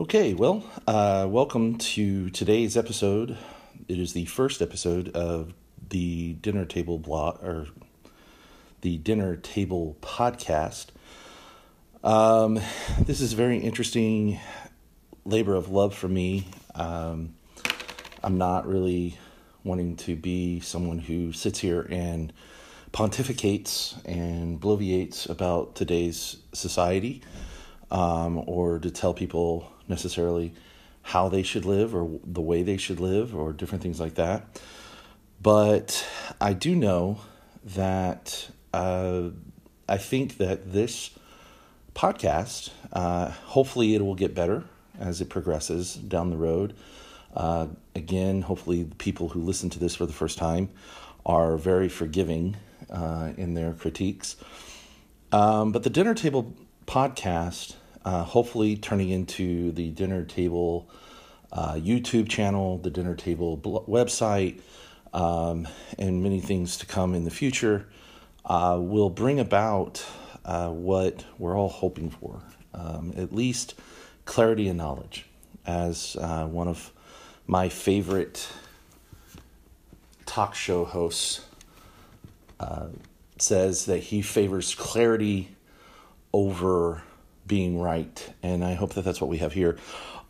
Okay, well, uh, welcome to today's episode. It is the first episode of the dinner table blog or the dinner table podcast. Um, this is a very interesting labor of love for me. Um, I'm not really wanting to be someone who sits here and pontificates and bloviates about today's society um, or to tell people necessarily how they should live or the way they should live or different things like that. But I do know that uh, I think that this podcast, uh, hopefully, it will get better as it progresses down the road. Uh, again, hopefully, the people who listen to this for the first time are very forgiving uh, in their critiques. Um, but the dinner table podcast uh, hopefully turning into the dinner table uh, YouTube channel, the dinner table bl- website, um, and many things to come in the future uh, will bring about uh, what we're all hoping for um, at least clarity and knowledge. As uh, one of my favorite talk show hosts uh, says, that he favors clarity over being right, and I hope that that's what we have here.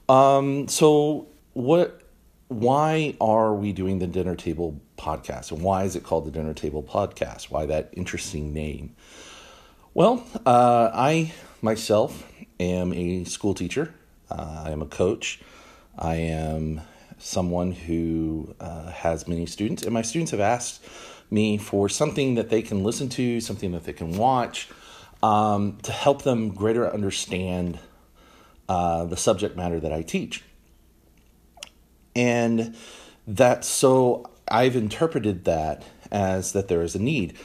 Um, so, what? Why are we doing the dinner table podcast, and why is it called the dinner table podcast? Why that interesting name? Well, uh, I myself am a school teacher. Uh, I am a coach. I am someone who uh, has many students, and my students have asked me for something that they can listen to, something that they can watch um, to help them greater understand uh, the subject matter that I teach. And that so I've interpreted that as that there is a need.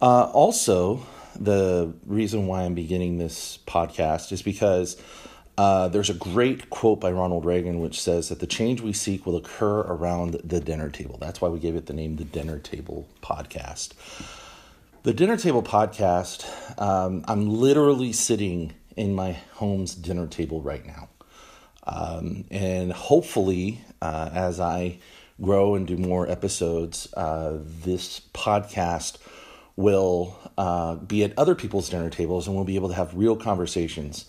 Uh, also, the reason why I'm beginning this podcast is because uh, there's a great quote by Ronald Reagan which says that the change we seek will occur around the dinner table. That's why we gave it the name the Dinner Table Podcast. The Dinner Table podcast, um, I'm literally sitting in my home's dinner table right now. Um, and hopefully, uh, as I grow and do more episodes, uh, this podcast will uh, be at other people's dinner tables and we'll be able to have real conversations.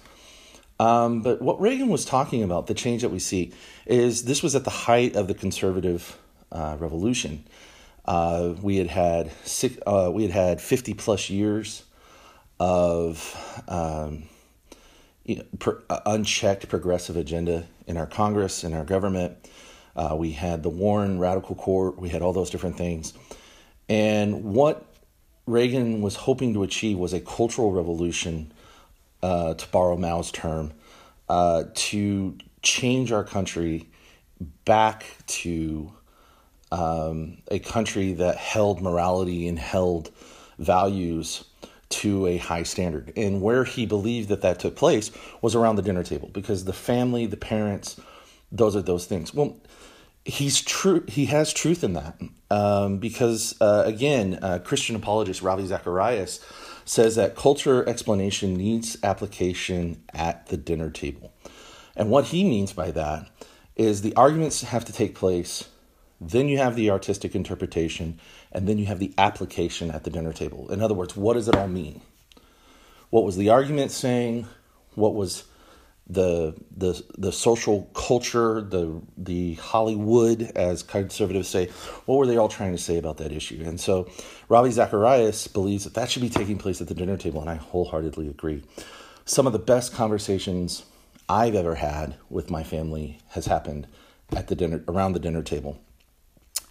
Um, but what Reagan was talking about, the change that we see, is this was at the height of the conservative uh, revolution. Uh, we had had six, uh, we had had fifty plus years of um, you know, per, uh, unchecked progressive agenda in our Congress in our government. Uh, we had the Warren Radical Court. We had all those different things, and what Reagan was hoping to achieve was a cultural revolution, uh, to borrow Mao's term, uh, to change our country back to um, a country that held morality and held values to a high standard. And where he believed that that took place was around the dinner table because the family, the parents, those are those things. Well, he's true. He has truth in that um, because uh, again, uh, Christian apologist Ravi Zacharias says that culture explanation needs application at the dinner table. And what he means by that is the arguments have to take place then you have the artistic interpretation, and then you have the application at the dinner table. In other words, what does it all mean? What was the argument saying? What was the the the social culture, the the Hollywood, as conservatives say, what were they all trying to say about that issue? And so, Ravi Zacharias believes that that should be taking place at the dinner table, and I wholeheartedly agree. Some of the best conversations I've ever had with my family has happened at the dinner around the dinner table.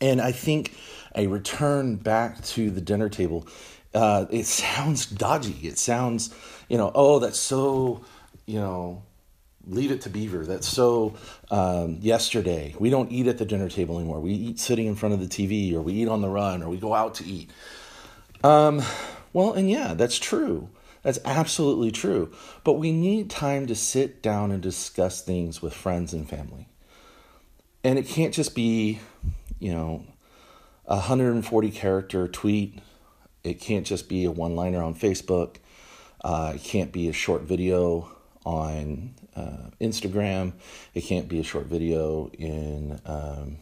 And I think a return back to the dinner table, uh, it sounds dodgy. It sounds, you know, oh, that's so, you know, leave it to Beaver. That's so um, yesterday. We don't eat at the dinner table anymore. We eat sitting in front of the TV, or we eat on the run, or we go out to eat. Um, well, and yeah, that's true. That's absolutely true. But we need time to sit down and discuss things with friends and family. And it can't just be you know, a 140 character tweet. It can't just be a one liner on Facebook. Uh, it can't be a short video on uh, Instagram. It can't be a short video in um,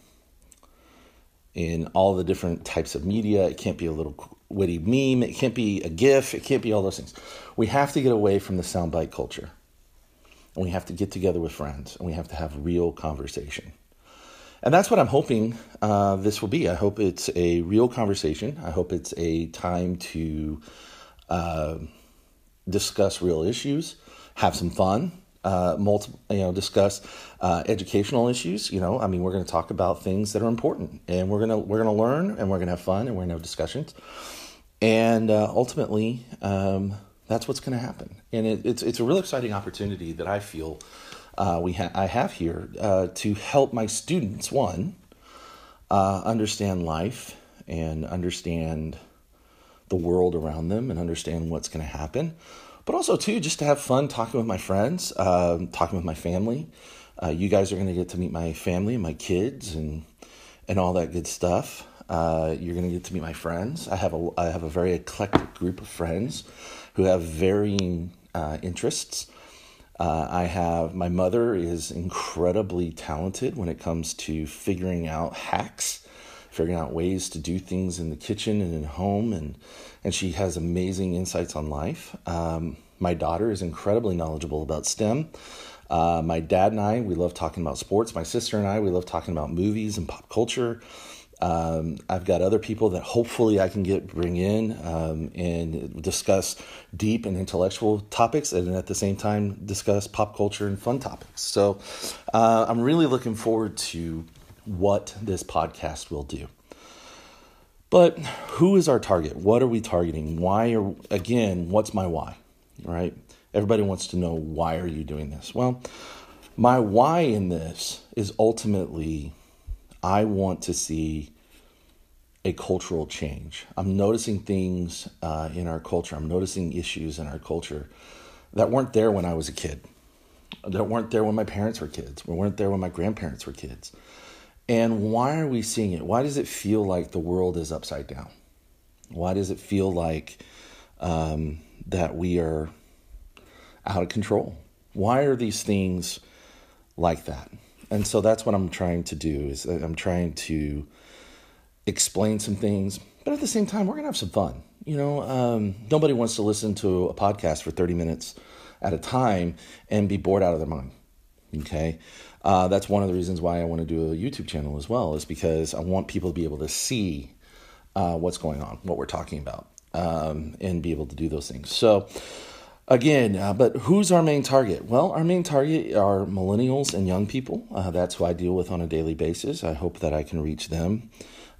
in all the different types of media. It can't be a little witty meme. It can't be a GIF. It can't be all those things. We have to get away from the soundbite culture. And we have to get together with friends and we have to have real conversation. And that's what I'm hoping uh, this will be. I hope it's a real conversation. I hope it's a time to uh, discuss real issues, have some fun, uh, multiple, you know, discuss uh, educational issues. You know, I mean, we're going to talk about things that are important, and we're gonna we're gonna learn, and we're gonna have fun, and we're gonna have discussions, and uh, ultimately, um, that's what's going to happen. And it, it's it's a real exciting opportunity that I feel uh, we ha- I have here uh, to help my students one uh, understand life and understand the world around them and understand what's going to happen but also too just to have fun talking with my friends, um, talking with my family. Uh, you guys are going to get to meet my family and my kids and and all that good stuff. Uh, you're going to get to meet my friends. I have a I have a very eclectic group of friends who have varying uh, interests. Uh, I have my mother is incredibly talented when it comes to figuring out hacks, figuring out ways to do things in the kitchen and in home and and she has amazing insights on life. Um, my daughter is incredibly knowledgeable about STEM. Uh, my dad and I, we love talking about sports. My sister and I, we love talking about movies and pop culture. Um, I've got other people that hopefully I can get bring in um, and discuss deep and intellectual topics, and at the same time discuss pop culture and fun topics. So uh, I'm really looking forward to what this podcast will do. But who is our target? What are we targeting? Why are again, what's my why? Right? Everybody wants to know why are you doing this? Well, my why in this is ultimately I want to see a cultural change. I'm noticing things uh, in our culture. I'm noticing issues in our culture that weren't there when I was a kid, that weren't there when my parents were kids, weren't there when my grandparents were kids. And why are we seeing it? Why does it feel like the world is upside down? Why does it feel like um, that we are out of control? Why are these things like that? And so that's what I'm trying to do is I'm trying to explain some things, but at the same time, we're gonna have some fun. You know, um, nobody wants to listen to a podcast for 30 minutes at a time and be bored out of their mind. Okay. Uh, that's one of the reasons why I want to do a YouTube channel as well, is because I want people to be able to see uh, what's going on, what we're talking about, um, and be able to do those things. So, again, uh, but who's our main target? Well, our main target are millennials and young people. Uh, that's who I deal with on a daily basis. I hope that I can reach them,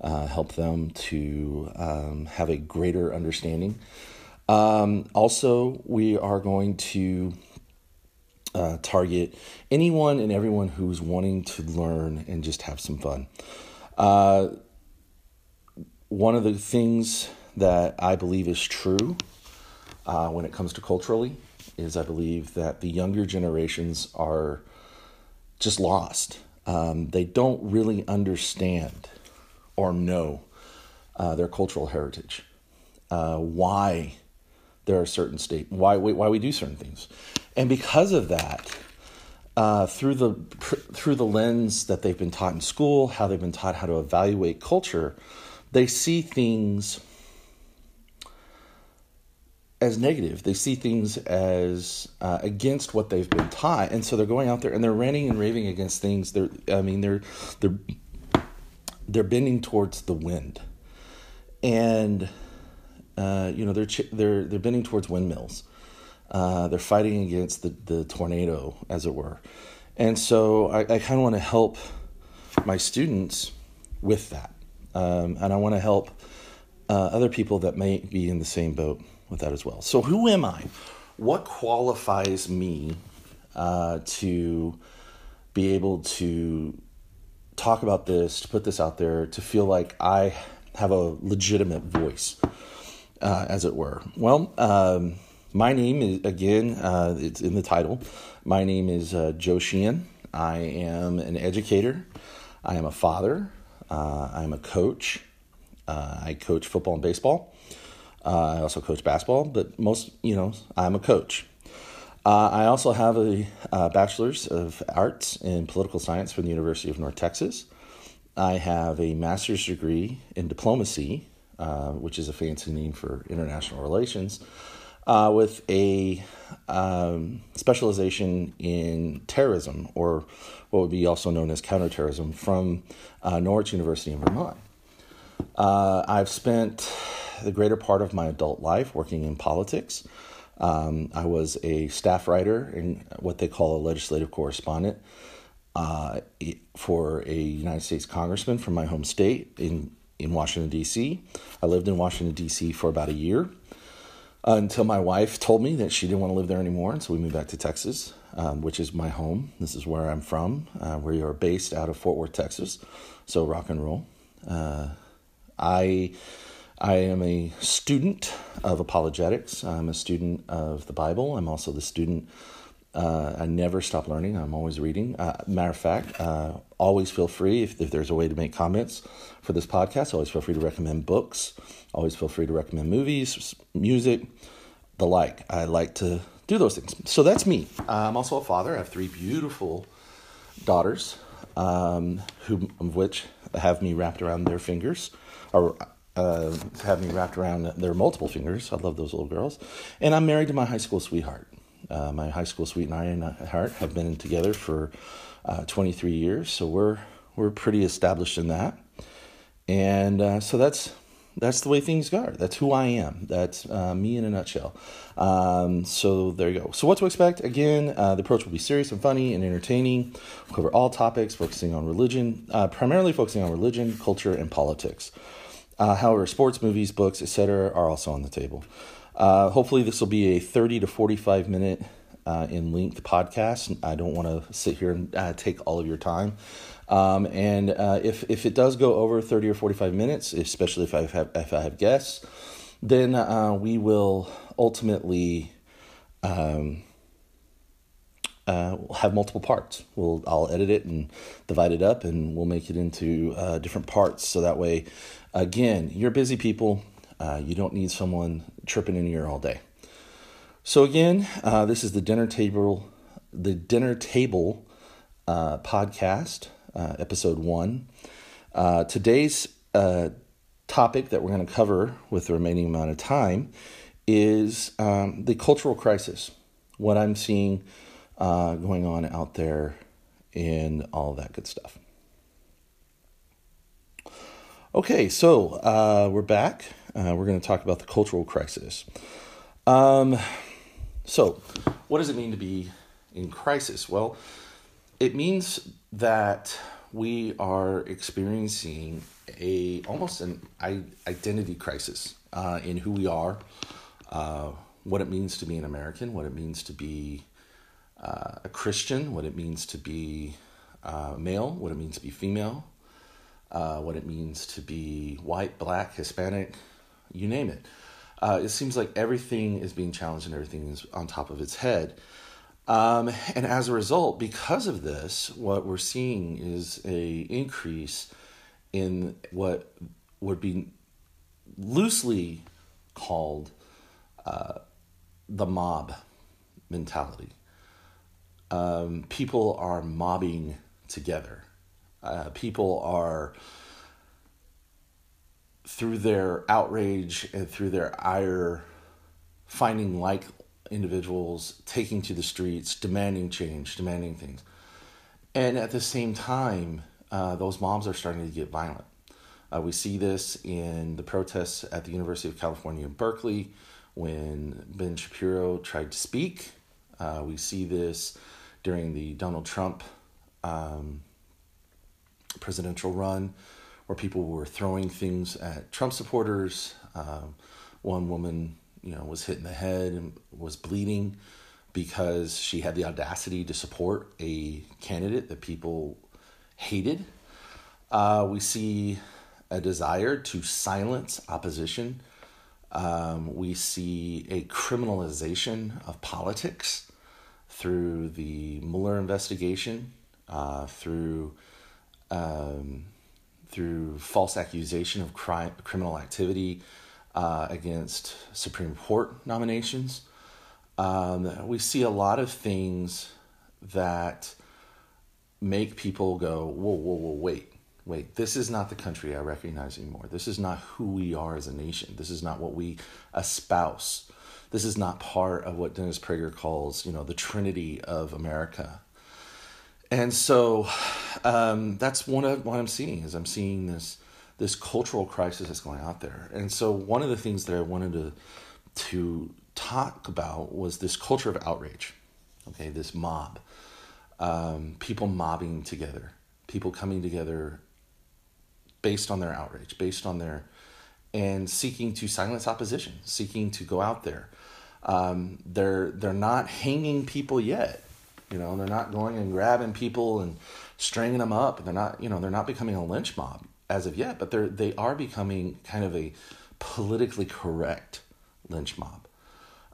uh, help them to um, have a greater understanding. Um, also, we are going to uh, target anyone and everyone who's wanting to learn and just have some fun. Uh, one of the things that I believe is true uh, when it comes to culturally is I believe that the younger generations are just lost. Um, they don't really understand or know uh, their cultural heritage, uh, why there are certain state, why why we do certain things. And because of that, uh, through the through the lens that they've been taught in school, how they've been taught how to evaluate culture, they see things as negative. They see things as uh, against what they've been taught, and so they're going out there and they're ranting and raving against things. They're, I mean, they're they're they're bending towards the wind, and uh, you know they're they're they're bending towards windmills. Uh, they're fighting against the, the tornado, as it were. And so I, I kind of want to help my students with that. Um, and I want to help uh, other people that may be in the same boat with that as well. So, who am I? What qualifies me uh, to be able to talk about this, to put this out there, to feel like I have a legitimate voice, uh, as it were? Well, um, my name is, again, uh, it's in the title. My name is uh, Joe Sheehan. I am an educator. I am a father. Uh, I'm a coach. Uh, I coach football and baseball. Uh, I also coach basketball, but most, you know, I'm a coach. Uh, I also have a, a bachelor's of arts in political science from the University of North Texas. I have a master's degree in diplomacy, uh, which is a fancy name for international relations, uh, with a um, specialization in terrorism, or what would be also known as counterterrorism, from uh, Norwich University in Vermont. Uh, I've spent the greater part of my adult life working in politics. Um, I was a staff writer and what they call a legislative correspondent uh, for a United States congressman from my home state in, in Washington, D.C. I lived in Washington, D.C. for about a year uh, until my wife told me that she didn't want to live there anymore. And so we moved back to Texas, um, which is my home. This is where I'm from. Uh, we are based out of Fort Worth, Texas. So rock and roll. Uh, I I am a student of apologetics. I'm a student of the Bible. I'm also the student. Uh, I never stop learning. I'm always reading. Uh, matter of fact, uh, always feel free if, if there's a way to make comments for this podcast. Always feel free to recommend books. Always feel free to recommend movies, music, the like. I like to do those things. So that's me. I'm also a father. I have three beautiful daughters, um, who of which have me wrapped around their fingers, or uh, have me wrapped around their multiple fingers. I love those little girls. And I'm married to my high school sweetheart. Uh, my high school sweetheart and I have been together for uh, 23 years, so we're we're pretty established in that. And uh, so that's that's the way things go. That's who I am. That's uh, me in a nutshell. Um, so there you go. So what to expect? Again, uh, the approach will be serious and funny and entertaining. We'll cover all topics, focusing on religion, primarily focusing on religion, culture, and politics. Uh, however, sports, movies, books, etc., are also on the table. Uh, hopefully, this will be a 30 to 45 minute uh, in length podcast. I don't want to sit here and uh, take all of your time. Um, and uh, if if it does go over 30 or 45 minutes, especially if I have if I have guests, then uh, we will ultimately. Um, uh, have multiple parts. We'll I'll edit it and divide it up, and we'll make it into uh, different parts. So that way, again, you're busy people. Uh, you don't need someone tripping in ear all day. So again, uh, this is the dinner table, the dinner table uh, podcast, uh, episode one. today's topic that we're going to cover with the remaining amount of time is um, the cultural crisis. What I'm seeing uh, going on out there and all that good stuff. Okay, so uh, we're back. Uh, we're going to talk about the cultural crisis. Um, so, what does it mean to be in crisis? Well, it means that we are experiencing a almost an identity crisis uh, in who we are, uh, what it means to be an American, what it means to be uh, a Christian, what it means to be uh, male, what it means to be female, uh, what it means to be white, black, Hispanic, you name it. Uh, it seems like everything is being challenged and everything is on top of its head. Um, and as a result, because of this, what we're seeing is a increase in what would be loosely called uh, the mob mentality um, people are mobbing together. Uh, people are, through their outrage and through their ire, finding like individuals, taking to the streets, demanding change, demanding things. And at the same time, uh, those mobs are starting to get violent. Uh, we see this in the protests at the University of California Berkeley when Ben Shapiro tried to speak. Uh, we see this during the Donald Trump um, presidential run, where people were throwing things at Trump supporters. Um, one woman, you know, was hit in the head and was bleeding because she had the audacity to support a candidate that people hated. Uh, we see a desire to silence opposition. Um, we see a criminalization of politics through the Mueller investigation, uh, through um, through false accusation of crime, criminal activity uh, against Supreme Court nominations. Um, we see a lot of things that make people go, whoa, whoa, whoa, wait, wait, this is not the country I recognize anymore. This is not who we are as a nation. This is not what we espouse. This is not part of what Dennis Prager calls, you know, the trinity of America. And so um, that's one of what I'm seeing is I'm seeing this this cultural crisis that's going out there. And so one of the things that I wanted to to talk about was this culture of outrage. Okay, this mob, um, people mobbing together, people coming together based on their outrage, based on their and seeking to silence opposition, seeking to go out there. Um, they're they're not hanging people yet. You know, they're not going and grabbing people and stringing them up. They're not, you know, they're not becoming a lynch mob as of yet, but they're they are becoming kind of a politically correct lynch mob.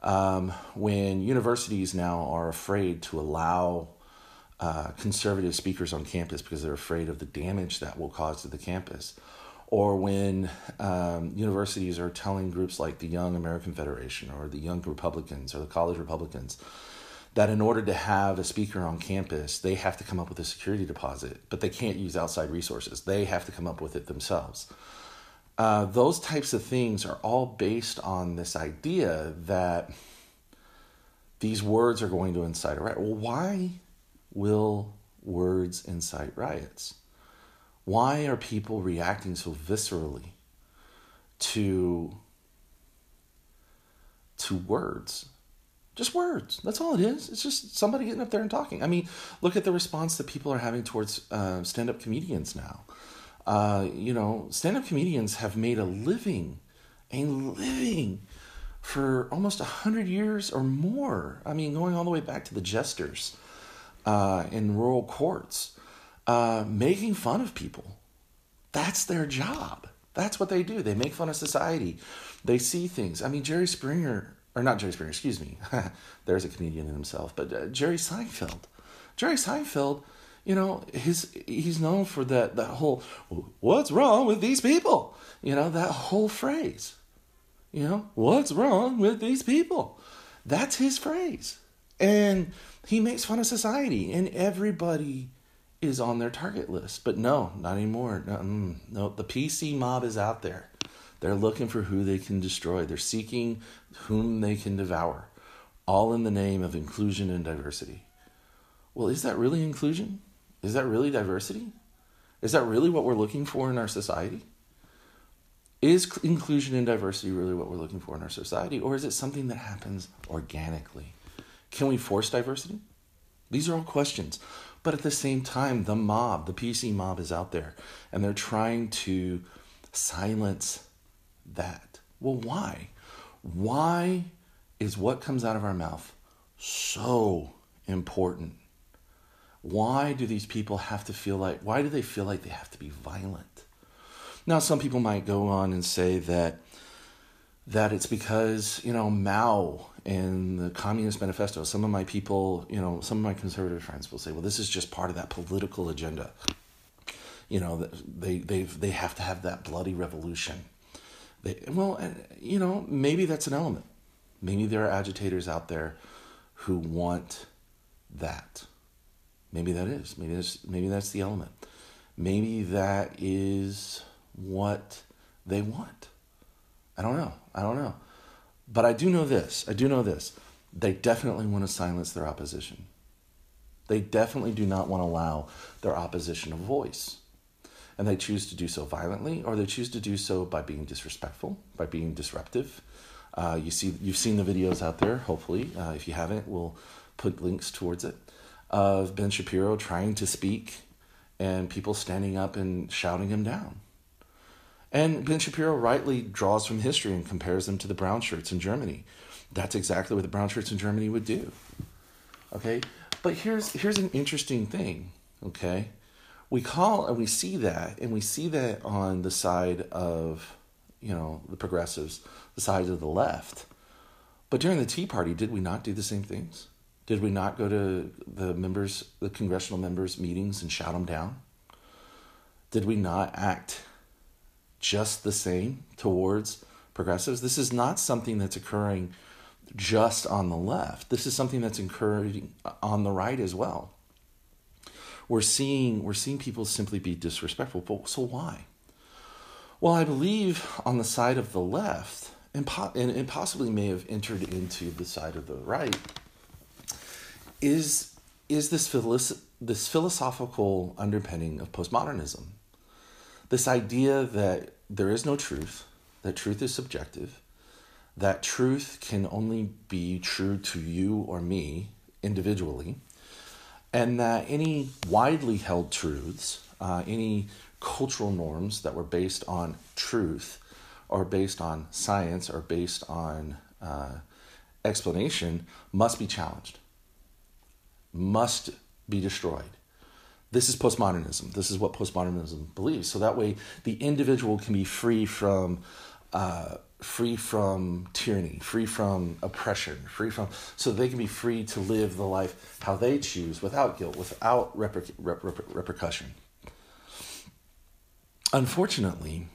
Um, when universities now are afraid to allow uh, conservative speakers on campus because they're afraid of the damage that will cause to the campus, or when um, universities are telling groups like the Young American Federation or the Young Republicans or the College Republicans that in order to have a speaker on campus, they have to come up with a security deposit, but they can't use outside resources. They have to come up with it themselves. Uh, those types of things are all based on this idea that these words are going to incite a riot. Well, why will words incite riots? Why are people reacting so viscerally to to words? Just words. That's all it is. It's just somebody getting up there and talking. I mean, look at the response that people are having towards uh, stand up comedians now. Uh, you know, stand up comedians have made a living, a living for almost a hundred years or more. I mean, going all the way back to the jesters uh, in rural courts, uh, making fun of people. That's their job. That's what they do. They make fun of society. They see things. I mean, Jerry Springer or not Jerry Springer, excuse me. There's a comedian in himself, but uh, Jerry Seinfeld. Jerry Seinfeld, you know, his he's known for that that whole "What's wrong with these people?" You know, that whole phrase. You know, what's wrong with these people? That's his phrase, and he makes fun of society, and everybody is on their target list. But no, not anymore. No, no the PC mob is out there. They're looking for who they can destroy. They're seeking whom they can devour, all in the name of inclusion and diversity. Well, is that really inclusion? Is that really diversity? Is that really what we're looking for in our society? Is inclusion and diversity really what we're looking for in our society, or is it something that happens organically? Can we force diversity? These are all questions. But at the same time, the mob, the PC mob, is out there and they're trying to silence that. Well, why? Why is what comes out of our mouth so important? Why do these people have to feel like, why do they feel like they have to be violent? Now, some people might go on and say that that it's because you know Mao and the Communist Manifesto. Some of my people, you know, some of my conservative friends will say, "Well, this is just part of that political agenda." You know, they they they have to have that bloody revolution. They, well, uh, you know, maybe that's an element. Maybe there are agitators out there who want that. Maybe that is. Maybe that's maybe that's the element. Maybe that is what they want. I don't know. I don't know. But I do know this. I do know this. They definitely want to silence their opposition. They definitely do not want to allow their opposition a voice and they choose to do so violently, or they choose to do so by being disrespectful, by being disruptive. Uh, you see, you've seen the videos out there. Hopefully, uh, if you haven't, we'll put links towards it of Ben Shapiro trying to speak and people standing up and shouting him down. And Ben Shapiro rightly draws from history and compares them to the brown shirts in Germany. That's exactly what the brown shirts in Germany would do. Okay, but here's here's an interesting thing. Okay, we call and we see that and we see that on the side of you know the progressives the side of the left but during the tea party did we not do the same things did we not go to the members the congressional members meetings and shout them down did we not act just the same towards progressives this is not something that's occurring just on the left. This is something that's occurring on the right as well. We're seeing we're seeing people simply be disrespectful. But so why? Well, I believe on the side of the left, and, and, and possibly may have entered into the side of the right, is is this philosoph- this philosophical underpinning of postmodernism. This idea that there is no truth, that truth is subjective, that truth can only be true to you or me individually, and that any widely held truths, uh, any cultural norms that were based on truth or based on science or based on uh, explanation must be challenged, must be destroyed. This is postmodernism. This is what postmodernism believes. So that way, the individual can be free from, uh, free from tyranny, free from oppression, free from, so they can be free to live the life how they choose, without guilt, without reper- reper- repercussion. Unfortunately,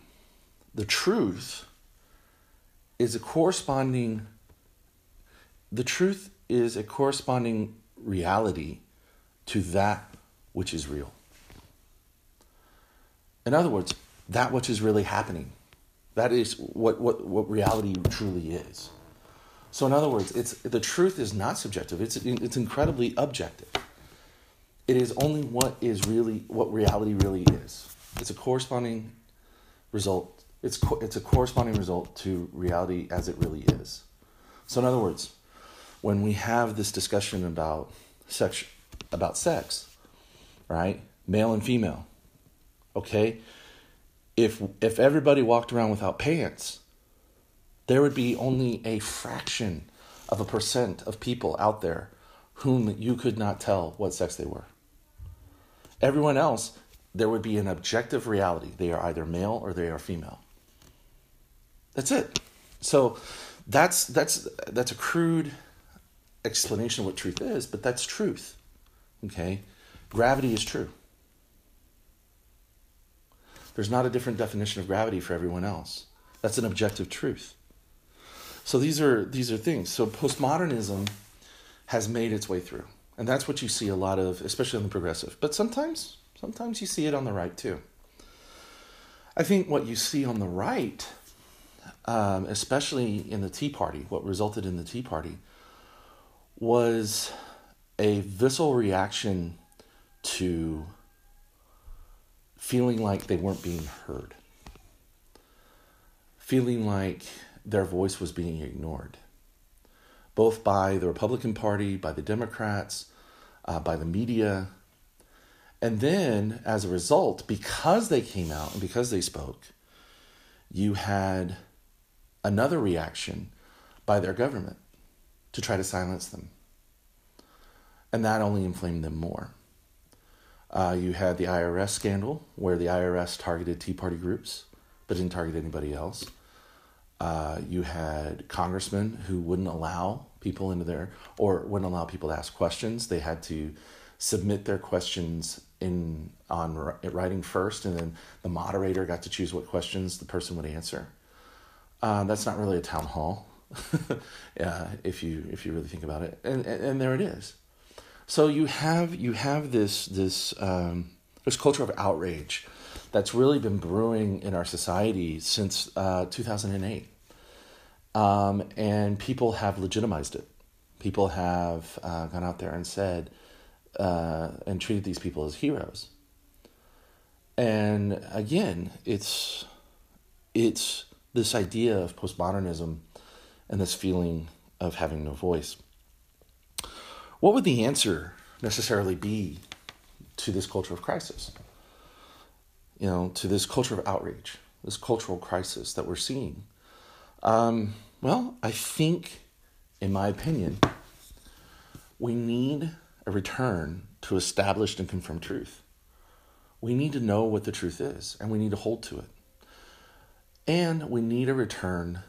the truth is a corresponding. The truth is a corresponding reality to that which is real. In other words, that which is really happening. That is what, what, what reality truly is. So, in other words, it's, the truth is not subjective, it's, it's incredibly objective. It is only what is really, what reality really is. It's a corresponding result. It's, co- it's a corresponding result to reality as it really is. So, in other words, when we have this discussion about sex, about sex, right? Male and female. Okay? If if everybody walked around without pants, there would be only a fraction of a percent of people out there whom you could not tell what sex they were. Everyone else, there would be an objective reality. They are either male or they are female. That's it. So that's that's that's a crude explanation of what truth is, but that's truth. Okay? Gravity is true. There's not a different definition of gravity for everyone else. That's an objective truth. So these are these are things. So postmodernism has made its way through. And that's what you see a lot of, especially on the progressive. But sometimes sometimes you see it on the right too. I think what you see on the right, um, especially in the Tea Party, what resulted in the Tea Party, was a visceral reaction to feeling like they weren't being heard, feeling like their voice was being ignored, both by the Republican Party, by the Democrats, uh, by the media. And then, as a result, because they came out and because they spoke, you had another reaction by their government to try to silence them. And that only inflamed them more. Uh, you had the IRS scandal, where the IRS targeted Tea Party groups, but didn't target anybody else. Uh, you had congressmen who wouldn't allow people into there, or wouldn't allow people to ask questions. They had to submit their questions in on writing first, and then the moderator got to choose what questions the person would answer. Uh, that's not really a town hall, uh, if you if you really think about it. And, and and there it is. So you have you have this this um, this culture of outrage that's really been brewing in our society since uh, 2008, um, and people have legitimized it. People have uh, gone out there and said uh, and treated these people as heroes. And again, it's it's this idea of postmodernism and this feeling of having no voice. What would the answer necessarily be to this culture of crisis? You know, to this culture of outrage, this cultural crisis that we're seeing? Um, well, I think, in my opinion, we need a return to established and confirmed truth. We need to know what the truth is, and we need to hold to it. And we need a return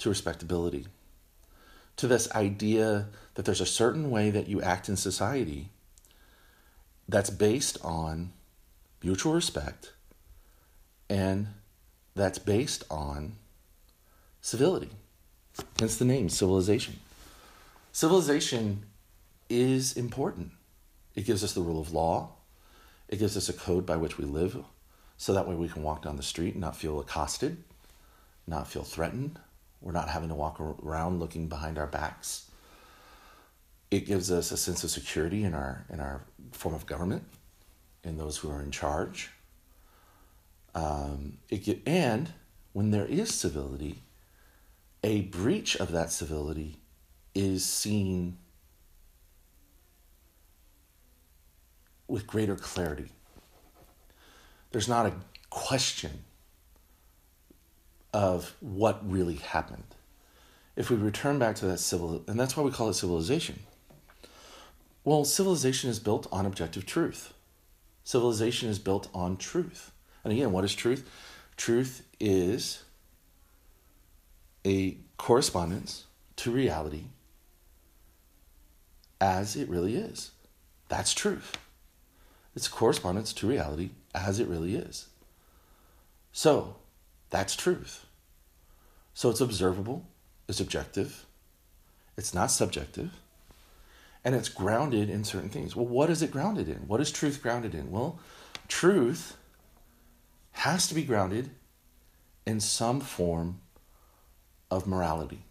to respectability to this idea that there's a certain way that you act in society that's based on mutual respect and that's based on civility. hence the name civilization. Civilization is important. It gives us the rule of law, it gives us a code by which we live, so that way we can walk down the street and not feel accosted, not feel threatened. We're not having to walk around looking behind our backs. It gives us a sense of security in our in our form of government, in those who are in charge. Um, it and when there is civility, a breach of that civility is seen with greater clarity. There's not a question of what really happened. If we return back to that civil, and that's why we call it civilization. Well, civilization is built on objective truth. Civilization is built on truth. And again, what is truth? Truth is a correspondence to reality as it really is. That's truth. It's a correspondence to reality as it really is. So, that's truth. So, it's observable, it's objective, it's not subjective, and it's grounded in certain things. Well, what is it grounded in? What is truth grounded in? Well, truth has to be grounded in some form of morality.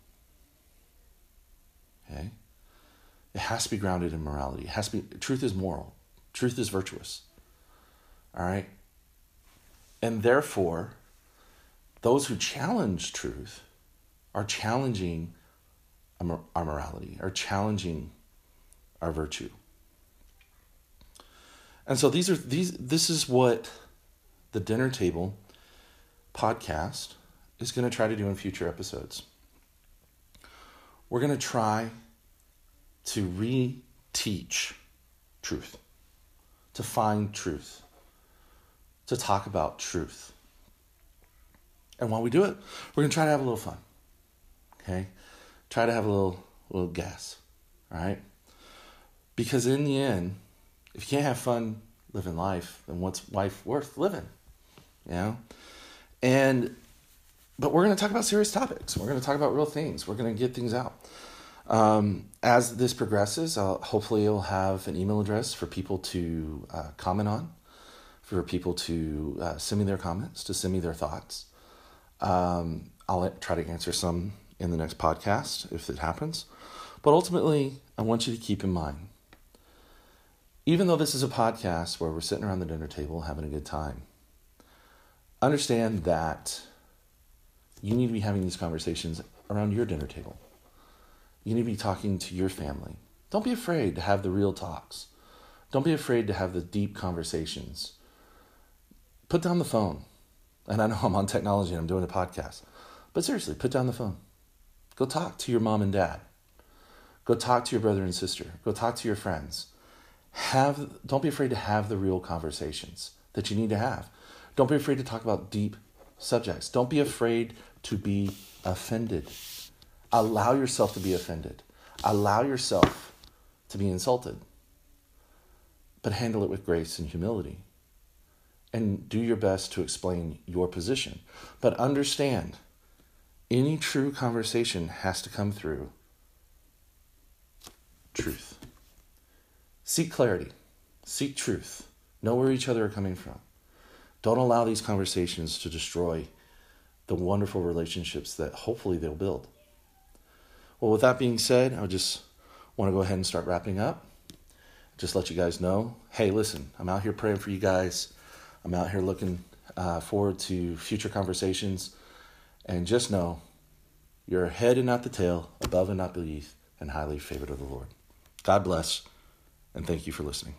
Okay? It has to be grounded in morality. It has to be truth is moral. Truth is virtuous. All right? And therefore, those who challenge truth are challenging our morality, are challenging our virtue. And so these are these this is what the dinner table podcast is going to try to do in future episodes. We're going to try to reteach truth, to find truth, to talk about truth. And while we do it, we're going to try to have a little fun. Okay? Try to have a little little gas. All right? Because in the end, if you can't have fun living life, then what's life worth living? You know? And but we're going to talk about serious topics. We're going to talk about real things. We're going to get things out. Um, as this progresses, I'll, hopefully, you'll have an email address for people to uh, comment on, for people to uh, send me their comments, to send me their thoughts. Um, I'll try to answer some in the next podcast if it happens. But ultimately, I want you to keep in mind even though this is a podcast where we're sitting around the dinner table having a good time, understand that you need to be having these conversations around your dinner table. You need to be talking to your family. Don't be afraid to have the real talks. Don't be afraid to have the deep conversations. Put down the phone. And I know I'm on technology and I'm doing a podcast, but seriously, put down the phone. Go talk to your mom and dad. Go talk to your brother and sister. Go talk to your friends. Have don't be afraid to have the real conversations that you need to have. Don't be afraid to talk about deep subjects. Don't be afraid to be offended. Allow yourself to be offended. Allow yourself to be insulted. But handle it with grace and humility. And do your best to explain your position. But understand any true conversation has to come through truth. Seek clarity, seek truth, know where each other are coming from. Don't allow these conversations to destroy the wonderful relationships that hopefully they'll build. Well, with that being said, I just want to go ahead and start wrapping up. Just let you guys know hey, listen, I'm out here praying for you guys. I'm out here looking uh, forward to future conversations. And just know you're head and not the tail, above and not beneath, and highly favored of the Lord. God bless, and thank you for listening.